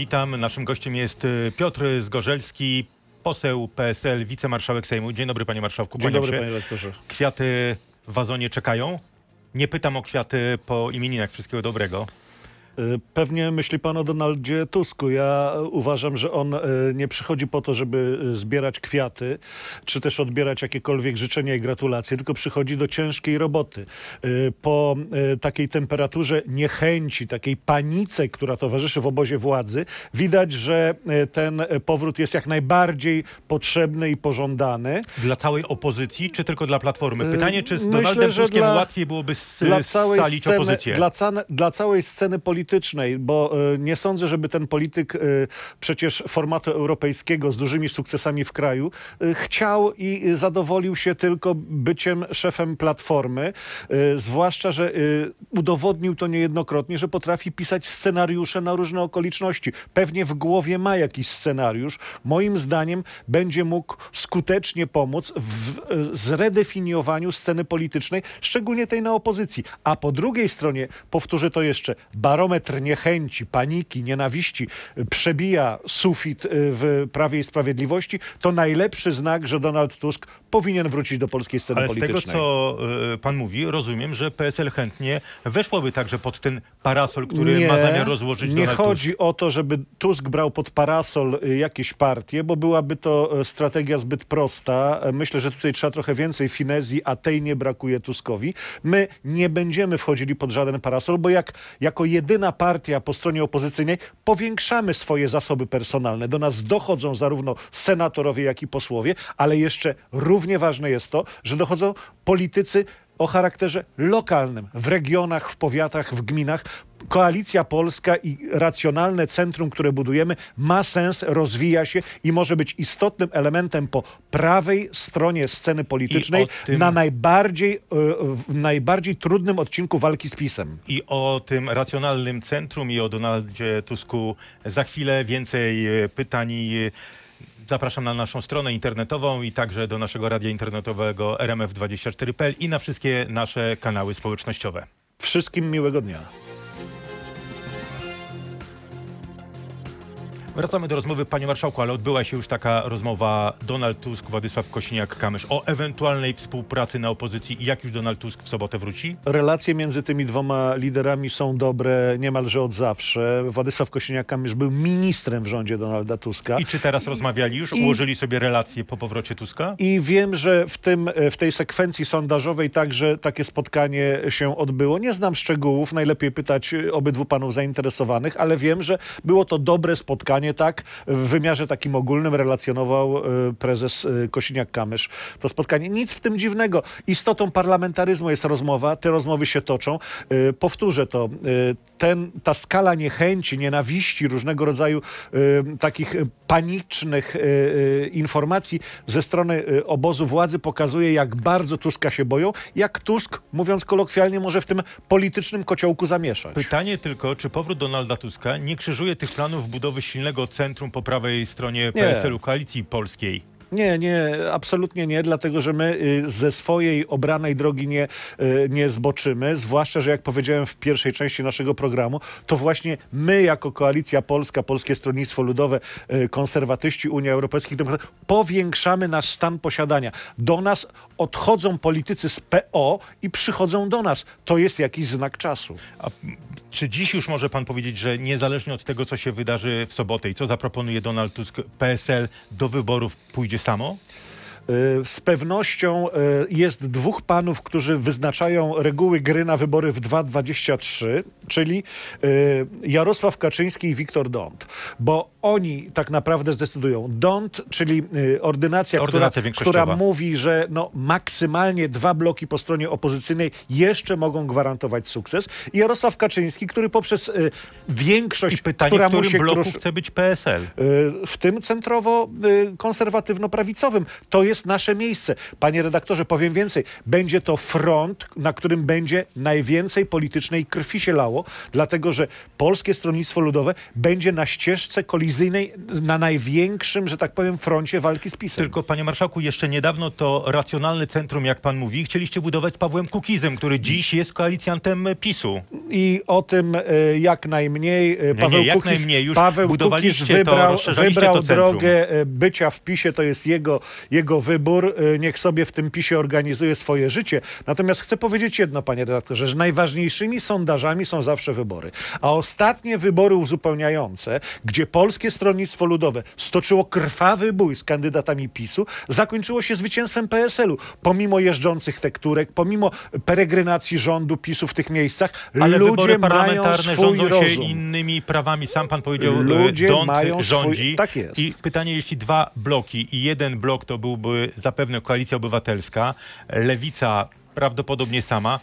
Witam. Naszym gościem jest y, Piotr Zgorzelski, poseł PSL, wicemarszałek Sejmu. Dzień dobry, panie marszałku. Dzień dobry, się. panie lektorze. Kwiaty w wazonie czekają. Nie pytam o kwiaty po imieninach. Wszystkiego dobrego. Y, Pewnie myśli pan o Donaldzie Tusku. Ja uważam, że on y, nie przychodzi po to, żeby y, zbierać kwiaty, czy też odbierać jakiekolwiek życzenia i gratulacje, tylko przychodzi do ciężkiej roboty. Po takiej temperaturze niechęci, takiej panice, która towarzyszy w obozie władzy, widać, że ten powrót jest jak najbardziej potrzebny i pożądany. Dla całej opozycji, czy tylko dla Platformy? Pytanie, czy z myślę, Donaldem Tuskiem dla- łatwiej byłoby scalić opozycję? dla, dla całej sceny politycznej, bo y, nie sądzę, żeby ten polityk y, przecież formatu europejskiego z dużymi sukcesami w kraju y, chciał i zadowolił się tylko byciem szefem Platformy, zwłaszcza, że udowodnił to niejednokrotnie, że potrafi pisać scenariusze na różne okoliczności. Pewnie w głowie ma jakiś scenariusz. Moim zdaniem będzie mógł skutecznie pomóc w zredefiniowaniu sceny politycznej, szczególnie tej na opozycji. A po drugiej stronie, powtórzę to jeszcze, barometr niechęci, paniki, nienawiści y, przebija sufit y, w Prawie i Sprawiedliwości, to najlepszy znak, że Donald Tusk powinien wrócić do polskiej sceny Ale z tego, politycznej. co y, pan mówi, rozumiem, że PSL chętnie weszłoby także pod ten parasol, który nie, ma zamiar rozłożyć Nie Donald Tusk. chodzi o to, żeby Tusk brał pod parasol y, jakieś partie, bo byłaby to y, strategia zbyt prosta. Myślę, że tutaj trzeba trochę więcej finezji, a tej nie brakuje Tuskowi. My nie będziemy wchodzili pod żaden parasol, bo jak jako jedyna partia po stronie opozycyjnej powiększamy swoje zasoby personalne. Do nas dochodzą zarówno senatorowie, jak i posłowie, ale jeszcze równie ważne jest to, że dochodzą politycy o charakterze lokalnym, w regionach, w powiatach, w gminach. Koalicja Polska i racjonalne centrum, które budujemy, ma sens, rozwija się i może być istotnym elementem po prawej stronie sceny politycznej tym- na najbardziej, y, w najbardziej trudnym odcinku walki z PiSem. I o tym racjonalnym centrum i o Donaldzie Tusku za chwilę więcej e, pytań. Zapraszam na naszą stronę internetową i także do naszego radia internetowego rmf24.pl i na wszystkie nasze kanały społecznościowe. Wszystkim miłego dnia. Wracamy do rozmowy, panie marszałku, ale odbyła się już taka rozmowa Donald Tusk, Władysław Kosiniak-Kamysz o ewentualnej współpracy na opozycji i jak już Donald Tusk w sobotę wróci? Relacje między tymi dwoma liderami są dobre niemalże od zawsze. Władysław Kosiniak-Kamysz był ministrem w rządzie Donalda Tuska. I czy teraz rozmawiali już? i- Ułożyli sobie relacje po powrocie Tuska? I wiem, że w, tym, w tej sekwencji sondażowej także takie spotkanie się odbyło. Nie znam szczegółów, najlepiej pytać y, obydwu panów zainteresowanych, ale wiem, że było to dobre spotkanie, tak, w wymiarze takim ogólnym relacjonował y, prezes y, Kosiniak-Kamysz to spotkanie. Nic w tym dziwnego. Istotą parlamentaryzmu jest rozmowa, te rozmowy się toczą. Y, Powtórzę to, ten, ta skala niechęci, nienawiści, różnego rodzaju takich panicznych informacji ze strony obozu władzy pokazuje, jak bardzo Tuska się boją, jak Tusk, mówiąc kolokwialnie, może w tym politycznym kociołku zamieszać. Pytanie tylko, czy powrót Donalda Tuska nie krzyżuje tych planów budowy silnego centrum po prawej stronie PSL-u Koalicji Polskiej? Nie, nie, absolutnie nie, dlatego że my y, ze swojej obranej drogi nie, y, nie zboczymy, zwłaszcza, że jak powiedziałem w pierwszej części naszego programu, to właśnie my jako Koalicja Polska, Polskie Stronnictwo Ludowe, y, konserwatyści Unii Europejskiej, Demokratów, powiększamy nasz stan posiadania. Do nas odchodzą politycy z PO i przychodzą do nas. To jest jakiś znak czasu. A czy dziś już może pan powiedzieć, że niezależnie od tego, co się wydarzy w sobotę i co zaproponuje Donald Tusk, PSL do wyborów pójdzie samo? Y, Z pewnością y, jest dwóch panów, którzy wyznaczają reguły gry na wybory w 2023, czyli y, Jarosław Kaczyński i Wiktor Dont. Bo oni tak naprawdę zdecydują. Dont, czyli y, ordynacja, Ordynacja która, która mówi, że no, maksymalnie dwa bloki po stronie opozycyjnej jeszcze mogą gwarantować sukces. I Jarosław Kaczyński, który poprzez y, większość, I pytanie, która w mu którym się bloku kruszy- chce być PSL? y, w tym centrowo-konserwatywno-prawicowym. To jest nasze miejsce. Panie redaktorze, powiem więcej. Będzie to front, na którym będzie najwięcej politycznej krwi się lało, dlatego że Polskie Stronnictwo Ludowe będzie na ścieżce kolizyjnej na największym, że tak powiem, froncie walki z PiSem. Tylko, panie marszałku, jeszcze niedawno to racjonalne centrum, jak pan mówi, chcieliście budować z Pawłem Kukizem, który dziś jest koalicjantem PiSu. I o tym e, jak najmniej e, Nie, Paweł nie, jak Kukiz, najmniej. Już Paweł Kukiz budowaliście to, wybrał, wybrał to drogę e, bycia w PiSie, to jest jego, jego wybór. E, Niech sobie w tym PiSie organizuje swoje życie. Natomiast chcę powiedzieć jedno, panie redaktorze, że najważniejszymi sondażami są zawsze wybory. A ostatnie wybory uzupełniające, gdzie Polskie Stronnictwo Ludowe stoczyło krwawy bój z kandydatami PiSu, zakończyło się zwycięstwem PSL-u. Pomimo jeżdżących tekturek, pomimo peregrynacji rządu PiSu w tych miejscach, Ale ludzie mają swój rządzą się rozum. innymi prawami. Sam pan powiedział, Ludzie Ludzie mają Dąd swój- rządzi. tak jest. I pytanie, jeśli dwa bloki i jeden blok to byłby zapewne Koalicja Obywatelska, Lewica prawdopodobnie sama,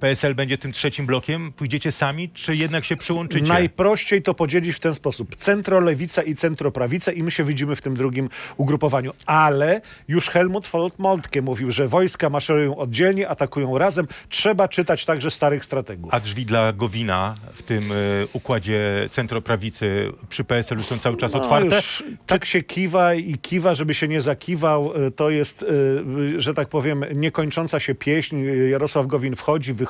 PSL będzie tym trzecim blokiem, pójdziecie sami, czy jednak się przyłączycie? Najprościej to podzielić w ten sposób. Centrolewica i centroprawica i my się widzimy w tym drugim ugrupowaniu. Ale już Helmut Moltke mówił, że wojska maszerują oddzielnie, atakują razem. Trzeba czytać także starych strategów. A drzwi dla Gowina w tym y, układzie centroprawicy przy PSL-u są cały czas No, otwarte? już tak się kiwa i kiwa, żeby się nie zakiwał. Y, To jest, y, y, że tak powiem, niekończąca się pieśń. Y, Jarosław Gowin wchodzi, wychodzi.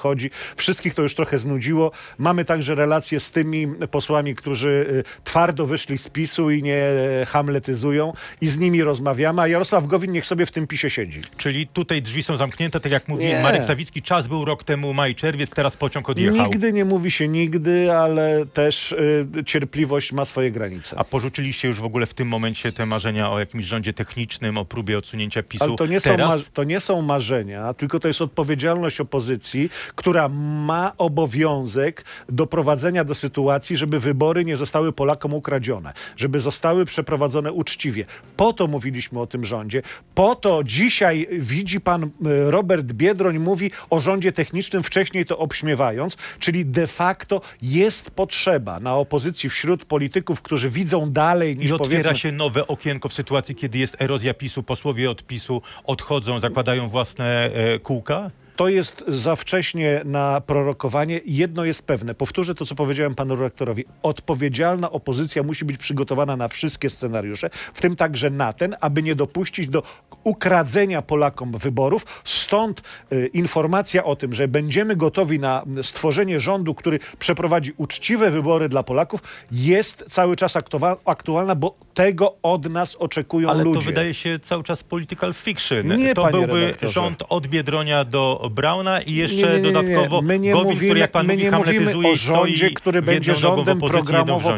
Wszystkich to już trochę znudziło. Mamy także relacje z tymi posłami, którzy y, twardo wyszli z PiSu i nie e, hamletyzują i z nimi rozmawiamy, a Jarosław Gowin niech sobie w tym PiSie siedzi. Czyli tutaj drzwi są zamknięte, tak jak mówi Nie. Marek Sawicki, czas był rok temu maj, czerwiec, teraz pociąg odjechał. Nigdy nie mówi się nigdy, ale też y, cierpliwość ma swoje granice. A porzuciliście już w ogóle w tym momencie te marzenia o jakimś rządzie technicznym, o próbie odsunięcia PiSu Ale to nie, są teraz? ma- to nie są marzenia, tylko to jest odpowiedzialność opozycji, która ma obowiązek doprowadzenia do sytuacji, żeby wybory nie zostały Polakom ukradzione, żeby zostały przeprowadzone uczciwie. Po to mówiliśmy o tym rządzie. Po to dzisiaj widzi pan Robert Biedroń mówi o rządzie technicznym, wcześniej to obśmiewając, czyli de facto jest potrzeba na opozycji wśród polityków, którzy widzą dalej niż I otwiera powiedzmy się nowe okienko w sytuacji, kiedy jest erozja PiSu, posłowie od PiSu odchodzą, zakładają własne e, kółka? To jest za wcześnie na prorokowanie. Jedno jest pewne. Powtórzę to, co powiedziałem panu rektorowi. Odpowiedzialna opozycja musi być przygotowana na wszystkie scenariusze, w tym także na ten, aby nie dopuścić do ukradzenia Polakom wyborów. Stąd y, informacja o tym, że będziemy gotowi na stworzenie rządu, który przeprowadzi uczciwe wybory dla Polaków, jest cały czas aktualna, bo tego od nas oczekują Ale ludzie. to wydaje się cały czas political fiction. Nie, to byłby redaktorze. rząd od Biedronia do Brauna i jeszcze Nie, nie, nie, dodatkowo My nie Gowin, mówimy, który jak pan my mówi, nie mówimy o rządzie, który będzie rządem programowo,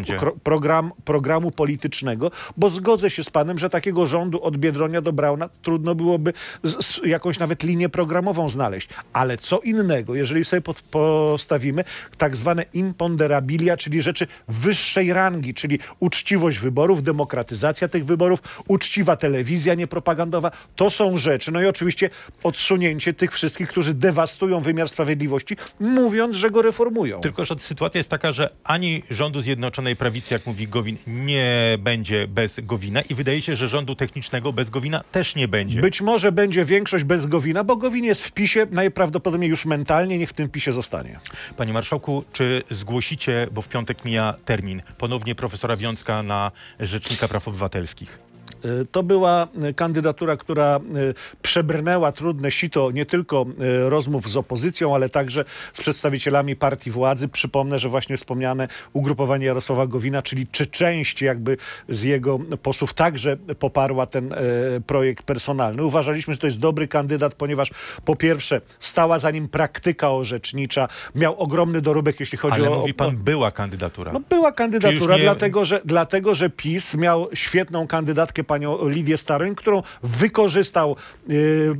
program, programu politycznego, bo zgodzę się z panem, że takiego rządu od Biedronia do Brauna trudno byłoby z, z, jakąś nawet linię programową znaleźć. Ale co innego, jeżeli sobie pod, postawimy tak zwane imponderabilia, czyli rzeczy wyższej rangi, czyli uczciwość wyborów, demokratyzacja tych wyborów, uczciwa telewizja niepropagandowa, to są rzeczy. No i oczywiście odsunięcie tych wszystkich, którzy dewastują wymiar sprawiedliwości, mówiąc, że go reformują. Tylko, że sytuacja jest taka, że ani rządu Zjednoczonej Prawicy, jak mówi Gowin, nie będzie bez Gowina i wydaje się, że rządu technicznego bez Gowina też nie będzie. Być może będzie większość bez Gowina, bo Gowin jest w PiSie, najprawdopodobniej już mentalnie, niech w tym PiSie zostanie. Panie Marszałku, czy zgłosicie, bo w piątek mija termin, ponownie profesora Wiązka na Rzecznika Praw Obywatelskich? Y, To była kandydatura, która y, przebrnęła trudne sito nie tylko y, rozmów z opozycją, ale także z przedstawicielami partii władzy. Przypomnę, że właśnie wspomniane ugrupowanie Jarosława Gowina, czyli czy część jakby z jego posłów także poparła ten projekt personalny. Uważaliśmy, że to jest dobry kandydat, ponieważ po pierwsze stała za nim praktyka orzecznicza, miał ogromny dorobek, jeśli chodzi Ale o... mówi pan, była kandydatura. no była kandydatura, nie- dlatego, że, dlatego że PiS miał świetną kandydatkę panią Lidię Staroń, którą wykorzystał y,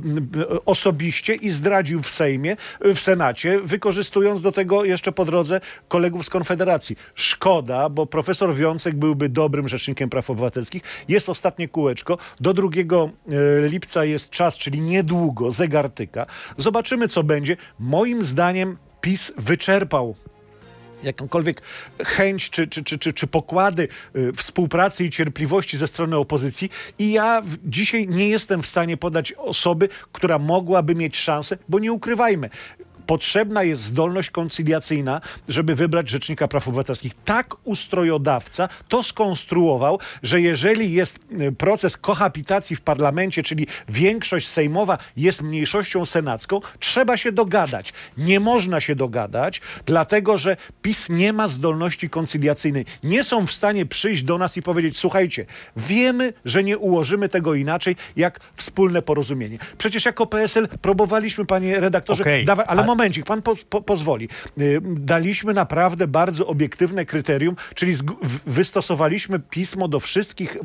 osobiście i zdradził w Sejmie, w Senacie, wykorzystując do tego jeszcze po drodze kolegów z Konfederacji. Szkoda, bo profesor Wiącek byłby dobrym rzecznikiem praw obywatelskich. Jest ostatnie kółeczko. Do 2 y, lipca jest czas, czyli niedługo, zegar tyka. Zobaczymy, co będzie. Moim zdaniem PiS wyczerpał jakąkolwiek chęć czy, czy, czy, czy, czy pokłady y, współpracy i cierpliwości ze strony opozycji. I ja dzisiaj nie jestem w stanie podać osoby, która mogłaby mieć szansę, bo nie ukrywajmy, potrzebna jest zdolność koncyliacyjna, żeby wybrać Rzecznika Praw Obywatelskich. Tak ustrojodawca to skonstruował, że jeżeli jest y, proces kohabitacji w parlamencie, czyli większość sejmowa jest mniejszością senacką, trzeba się dogadać. Nie można się dogadać, dlatego że PiS nie ma zdolności koncyliacyjnej. Nie są w stanie przyjść do nas i powiedzieć: Słuchajcie, wiemy, że nie ułożymy tego inaczej, jak wspólne porozumienie. Przecież jako PSL próbowaliśmy, panie redaktorze, Okej, dawać, ale a- momencik, pan po, po, pozwoli. Y, Daliśmy naprawdę bardzo obiektywne kryterium, czyli wystosowaliśmy pismo do wszystkich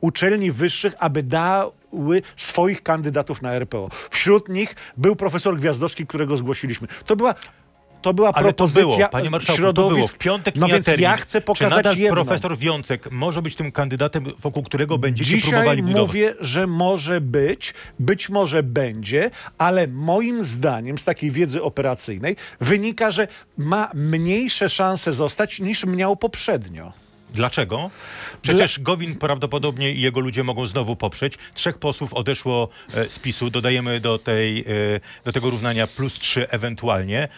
uczelni wyższych, aby dały swoich kandydatów na RPO. Wśród nich był profesor Gwiazdowski, którego zgłosiliśmy. To była to była Ale to propozycja było, panie marszałku, środowisk. to było. W piątek no więc ja chcę Czy pokazać nadal jedno. profesor Wiącek może być tym kandydatem, wokół którego będziecie Dzisiaj próbowali budować? mówię, że może być, być może będzie, ale moim zdaniem z takiej wiedzy operacyjnej wynika, że ma mniejsze szanse zostać niż miał poprzednio. Dlaczego? Przecież Gowin prawdopodobnie i jego ludzie mogą znowu poprzeć. Trzech posłów odeszło e, z PiSu. Dodajemy do, tej, e, do tego równania plus trzy ewentualnie.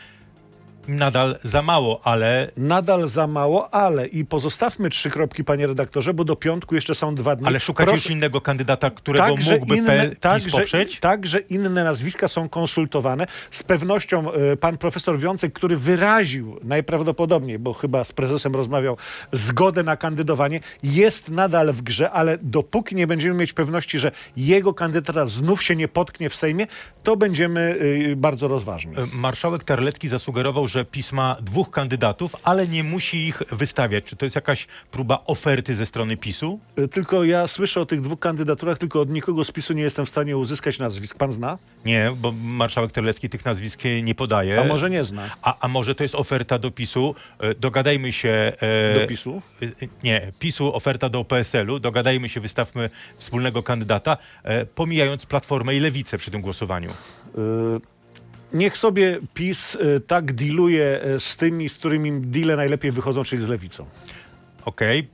Nadal za mało, ale, Nadal za mało, ale i pozostawmy trzy kropki, panie redaktorze, bo do piątku jeszcze są dwa dni. ale szukacie Proszę- już innego kandydata, którego mógłby P- PiS także, poprzeć? Także inne nazwiska są konsultowane. Z pewnością e, pan profesor Wiącek, który wyraził najprawdopodobniej, bo chyba z prezesem rozmawiał, zgodę na kandydowanie, jest nadal w grze, ale dopóki nie będziemy mieć pewności, że jego kandydatura znów się nie potknie w Sejmie, to będziemy e, bardzo rozważni. Marszałek Terlecki zasugerował, że PiS ma dwóch kandydatów, ale nie musi ich wystawiać. Czy to jest jakaś próba oferty ze strony PiSu? E, Tylko ja słyszę o tych dwóch kandydaturach, tylko od nikogo z PiSu nie jestem w stanie uzyskać nazwisk. Pan zna? Nie, bo marszałek Terlecki tych nazwisk nie podaje. A może nie zna? A, a może to jest oferta do PiSu? E, Dogadajmy się. e, Do PiSu? e, Nie, PiSu oferta do PSL-u. Dogadajmy się, wystawmy wspólnego kandydata, e, pomijając Platformę i Lewicę przy tym głosowaniu. Y, Niech sobie PiS y, tak dealuje y, z tymi, z którymi deale najlepiej wychodzą, czyli z lewicą. Okej,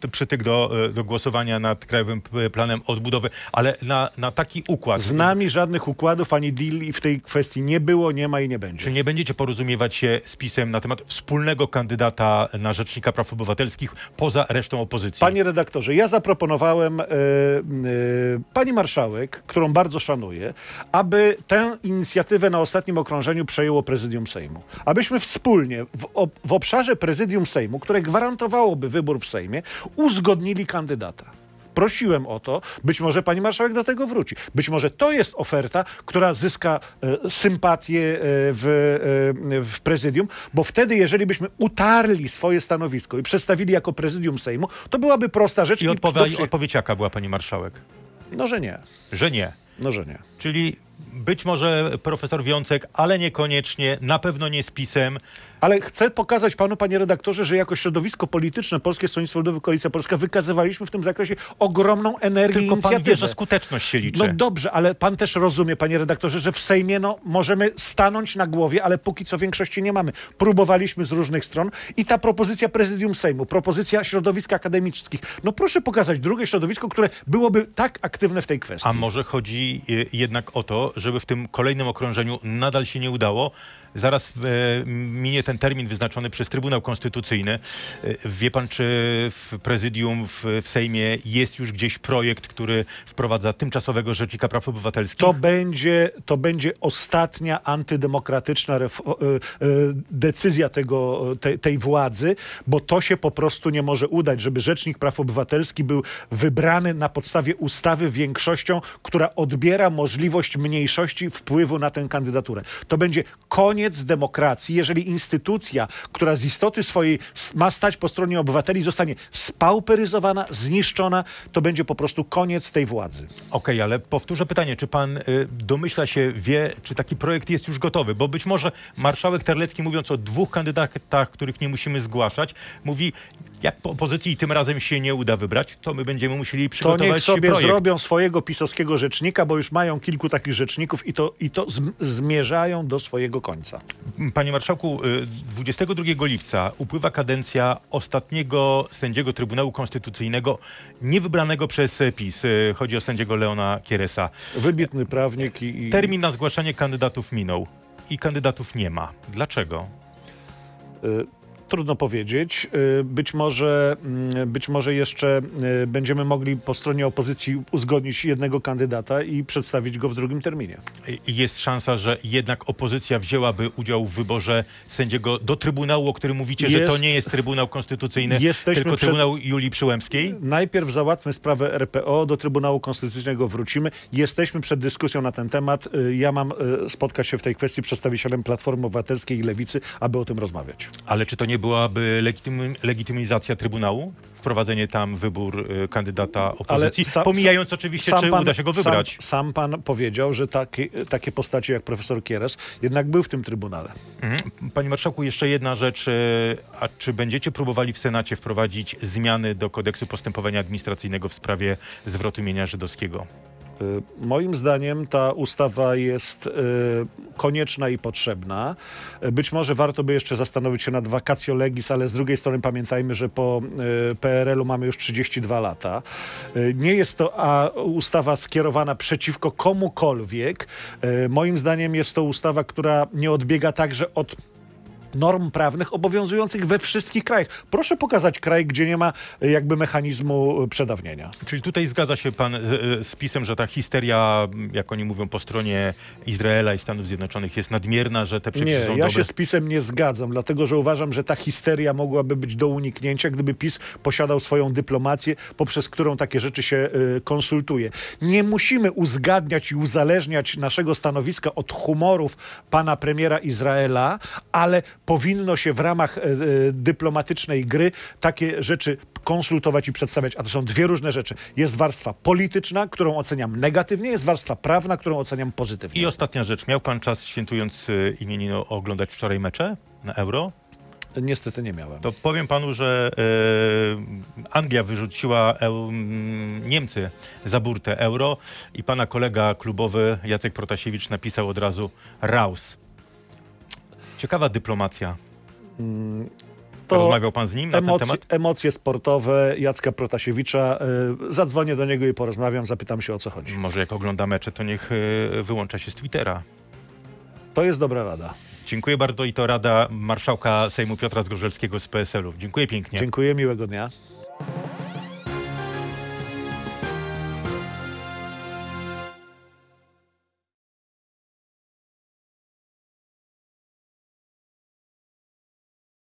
to przytyk do, do głosowania nad Krajowym Planem Odbudowy, ale na, na taki układ. Z nami żadnych układów ani deal w tej kwestii nie było, nie ma i nie będzie. Czy nie będziecie porozumiewać się z PiSem na temat wspólnego kandydata na Rzecznika Praw Obywatelskich poza resztą opozycji? Panie redaktorze, ja zaproponowałem e, e, pani marszałek, którą bardzo szanuję, aby tę inicjatywę na ostatnim okrążeniu przejęło prezydium Sejmu. Abyśmy wspólnie w, w obszarze prezydium Sejmu, które gwarantowałoby wybór w Sejmie, uzgodnili kandydata. Prosiłem o to, być może pani marszałek do tego wróci. Być może to jest oferta, która zyska e, sympatię e, w, e, w prezydium, bo wtedy, jeżeli byśmy utarli swoje stanowisko i przedstawili jako prezydium Sejmu, to byłaby prosta rzecz. I odpowie, przy- odpowiedź jaka była pani marszałek? No, że nie. Że nie. No, że nie. Czyli być może profesor Wiącek, ale niekoniecznie, na pewno nie z PiSem. Ale chcę pokazać panu, panie redaktorze, że jako środowisko polityczne Polskie Stronnictwo Ludowe, Koalicja Polska wykazywaliśmy w tym zakresie ogromną energię i Tylko pan inicjatywę. wie, że skuteczność się liczy. No dobrze, ale pan też rozumie, panie redaktorze, że w Sejmie no, możemy stanąć na głowie, ale póki co większości nie mamy. Próbowaliśmy z różnych stron i ta propozycja prezydium Sejmu, propozycja środowisk akademickich, no proszę pokazać drugie środowisko, które byłoby tak aktywne w tej kwestii. A może chodzi y, jednak o to, żeby w tym kolejnym okrążeniu nadal się nie udało. Zaraz e, minie ten termin wyznaczony przez Trybunał Konstytucyjny. E, wie pan, czy w prezydium, w, w Sejmie jest już gdzieś projekt, który wprowadza tymczasowego Rzecznika Praw Obywatelskich? To będzie, to będzie ostatnia antydemokratyczna e, decyzja tego, te, tej władzy, bo to się po prostu nie może udać, żeby Rzecznik Praw Obywatelskich był wybrany na podstawie ustawy większością, która odbiera możliwość mniejszości wpływu na tę kandydaturę. To będzie koniec demokracji, jeżeli instytucja, która z istoty swojej ma stać po stronie obywateli, zostanie spauperyzowana, zniszczona, to będzie po prostu koniec tej władzy. Okej, ale powtórzę pytanie, czy pan y, domyśla się, wie, czy taki projekt jest już gotowy? Bo być może marszałek Terlecki, mówiąc o dwóch kandydatach, których nie musimy zgłaszać, mówi, Jak po opozycji tym razem się nie uda wybrać, to my będziemy musieli To przygotować niech sobie projekt. zrobią swojego pisowskiego rzecznika, bo już mają kilku takich rzeczników i to, i to zm- zmierzają do swojego końca. Panie Marszałku, y, 22 lipca upływa kadencja ostatniego sędziego Trybunału Konstytucyjnego niewybranego przez PiS. Y, Chodzi o sędziego Leona Kieresa. Wybitny prawnik i... Termin na zgłaszanie kandydatów minął i kandydatów nie ma. Dlaczego? Y, Trudno powiedzieć. Y, Być może, mm, być może jeszcze y, będziemy mogli po stronie opozycji uzgodnić jednego kandydata i przedstawić go w drugim terminie. Jest szansa, że jednak opozycja wzięłaby udział w wyborze sędziego do Trybunału, o którym mówicie, że to Jest- nie jest Trybunał Konstytucyjny, Jesteśmy tylko przed- Trybunał Julii Przyłębskiej? Najpierw załatwmy sprawę RPO, do Trybunału Konstytucyjnego wrócimy. Jesteśmy przed dyskusją na ten temat. Y, Ja mam spotkać się w tej kwestii przedstawicielem Platformy Obywatelskiej i Lewicy, aby o tym rozmawiać. Ale czy to nie byłaby legitymy, legitymizacja Trybunału? Wprowadzenie tam wybór y, kandydata opozycji, sa- pomijając oczywiście, czy uda się go wybrać. Sam, sam pan powiedział, że takie, takie postacie jak profesor Kieres jednak był w tym Trybunale. Mhm. Panie Marszałku, jeszcze jedna rzecz. y, A czy będziecie próbowali w Senacie wprowadzić zmiany do kodeksu postępowania administracyjnego w sprawie zwrotu mienia żydowskiego? Y, Moim zdaniem ta ustawa jest y, konieczna i potrzebna. Być może warto by jeszcze zastanowić się nad vacatio legis, ale z drugiej strony pamiętajmy, że po y, PRL-u mamy już 32 lata. Nie jest to ustawa skierowana przeciwko komukolwiek. Moim zdaniem jest to ustawa, która nie odbiega także od norm prawnych obowiązujących we wszystkich krajach. Proszę pokazać kraj, gdzie nie ma y, jakby mechanizmu y, przedawnienia. Czyli tutaj zgadza się pan z, z pisem, że ta histeria, jak oni mówią, po stronie Izraela i Stanów Zjednoczonych jest nadmierna, że te przepisy Nie, są ja dobre? się z PiSem nie zgadzam, dlatego że uważam, że ta histeria mogłaby być do uniknięcia, gdyby PiS posiadał swoją dyplomację, poprzez którą takie rzeczy się konsultuje. Nie musimy uzgadniać i uzależniać naszego stanowiska od humorów pana premiera Izraela, ale powinno się w ramach y, y, dyplomatycznej gry takie rzeczy konsultować i przedstawiać, a to są dwie różne rzeczy. Jest warstwa polityczna, którą oceniam negatywnie, jest warstwa prawna, którą oceniam pozytywnie. I ostatnia rzecz. Miał pan czas, świętując y, imieniny, oglądać wczoraj mecze na Euro? Niestety nie miałem. To powiem panu, że e, Anglia wyrzuciła Niemcy za burtę euro i pana kolega klubowy Jacek Protasiewicz napisał od razu raus. Ciekawa dyplomacja. To- Rozmawiał pan z nim na ten Emocje, temat? emocje sportowe Jacka Protasiewicza. Y, zadzwonię do niego i porozmawiam, zapytam się o co chodzi. Może jak ogląda mecze, to niech e, wyłącza się z Twittera. To jest dobra rada. Dziękuję bardzo i to rada marszałka Sejmu Piotra Zgorzelskiego z PSL-u. Dziękuję pięknie. Dziękuję, miłego dnia.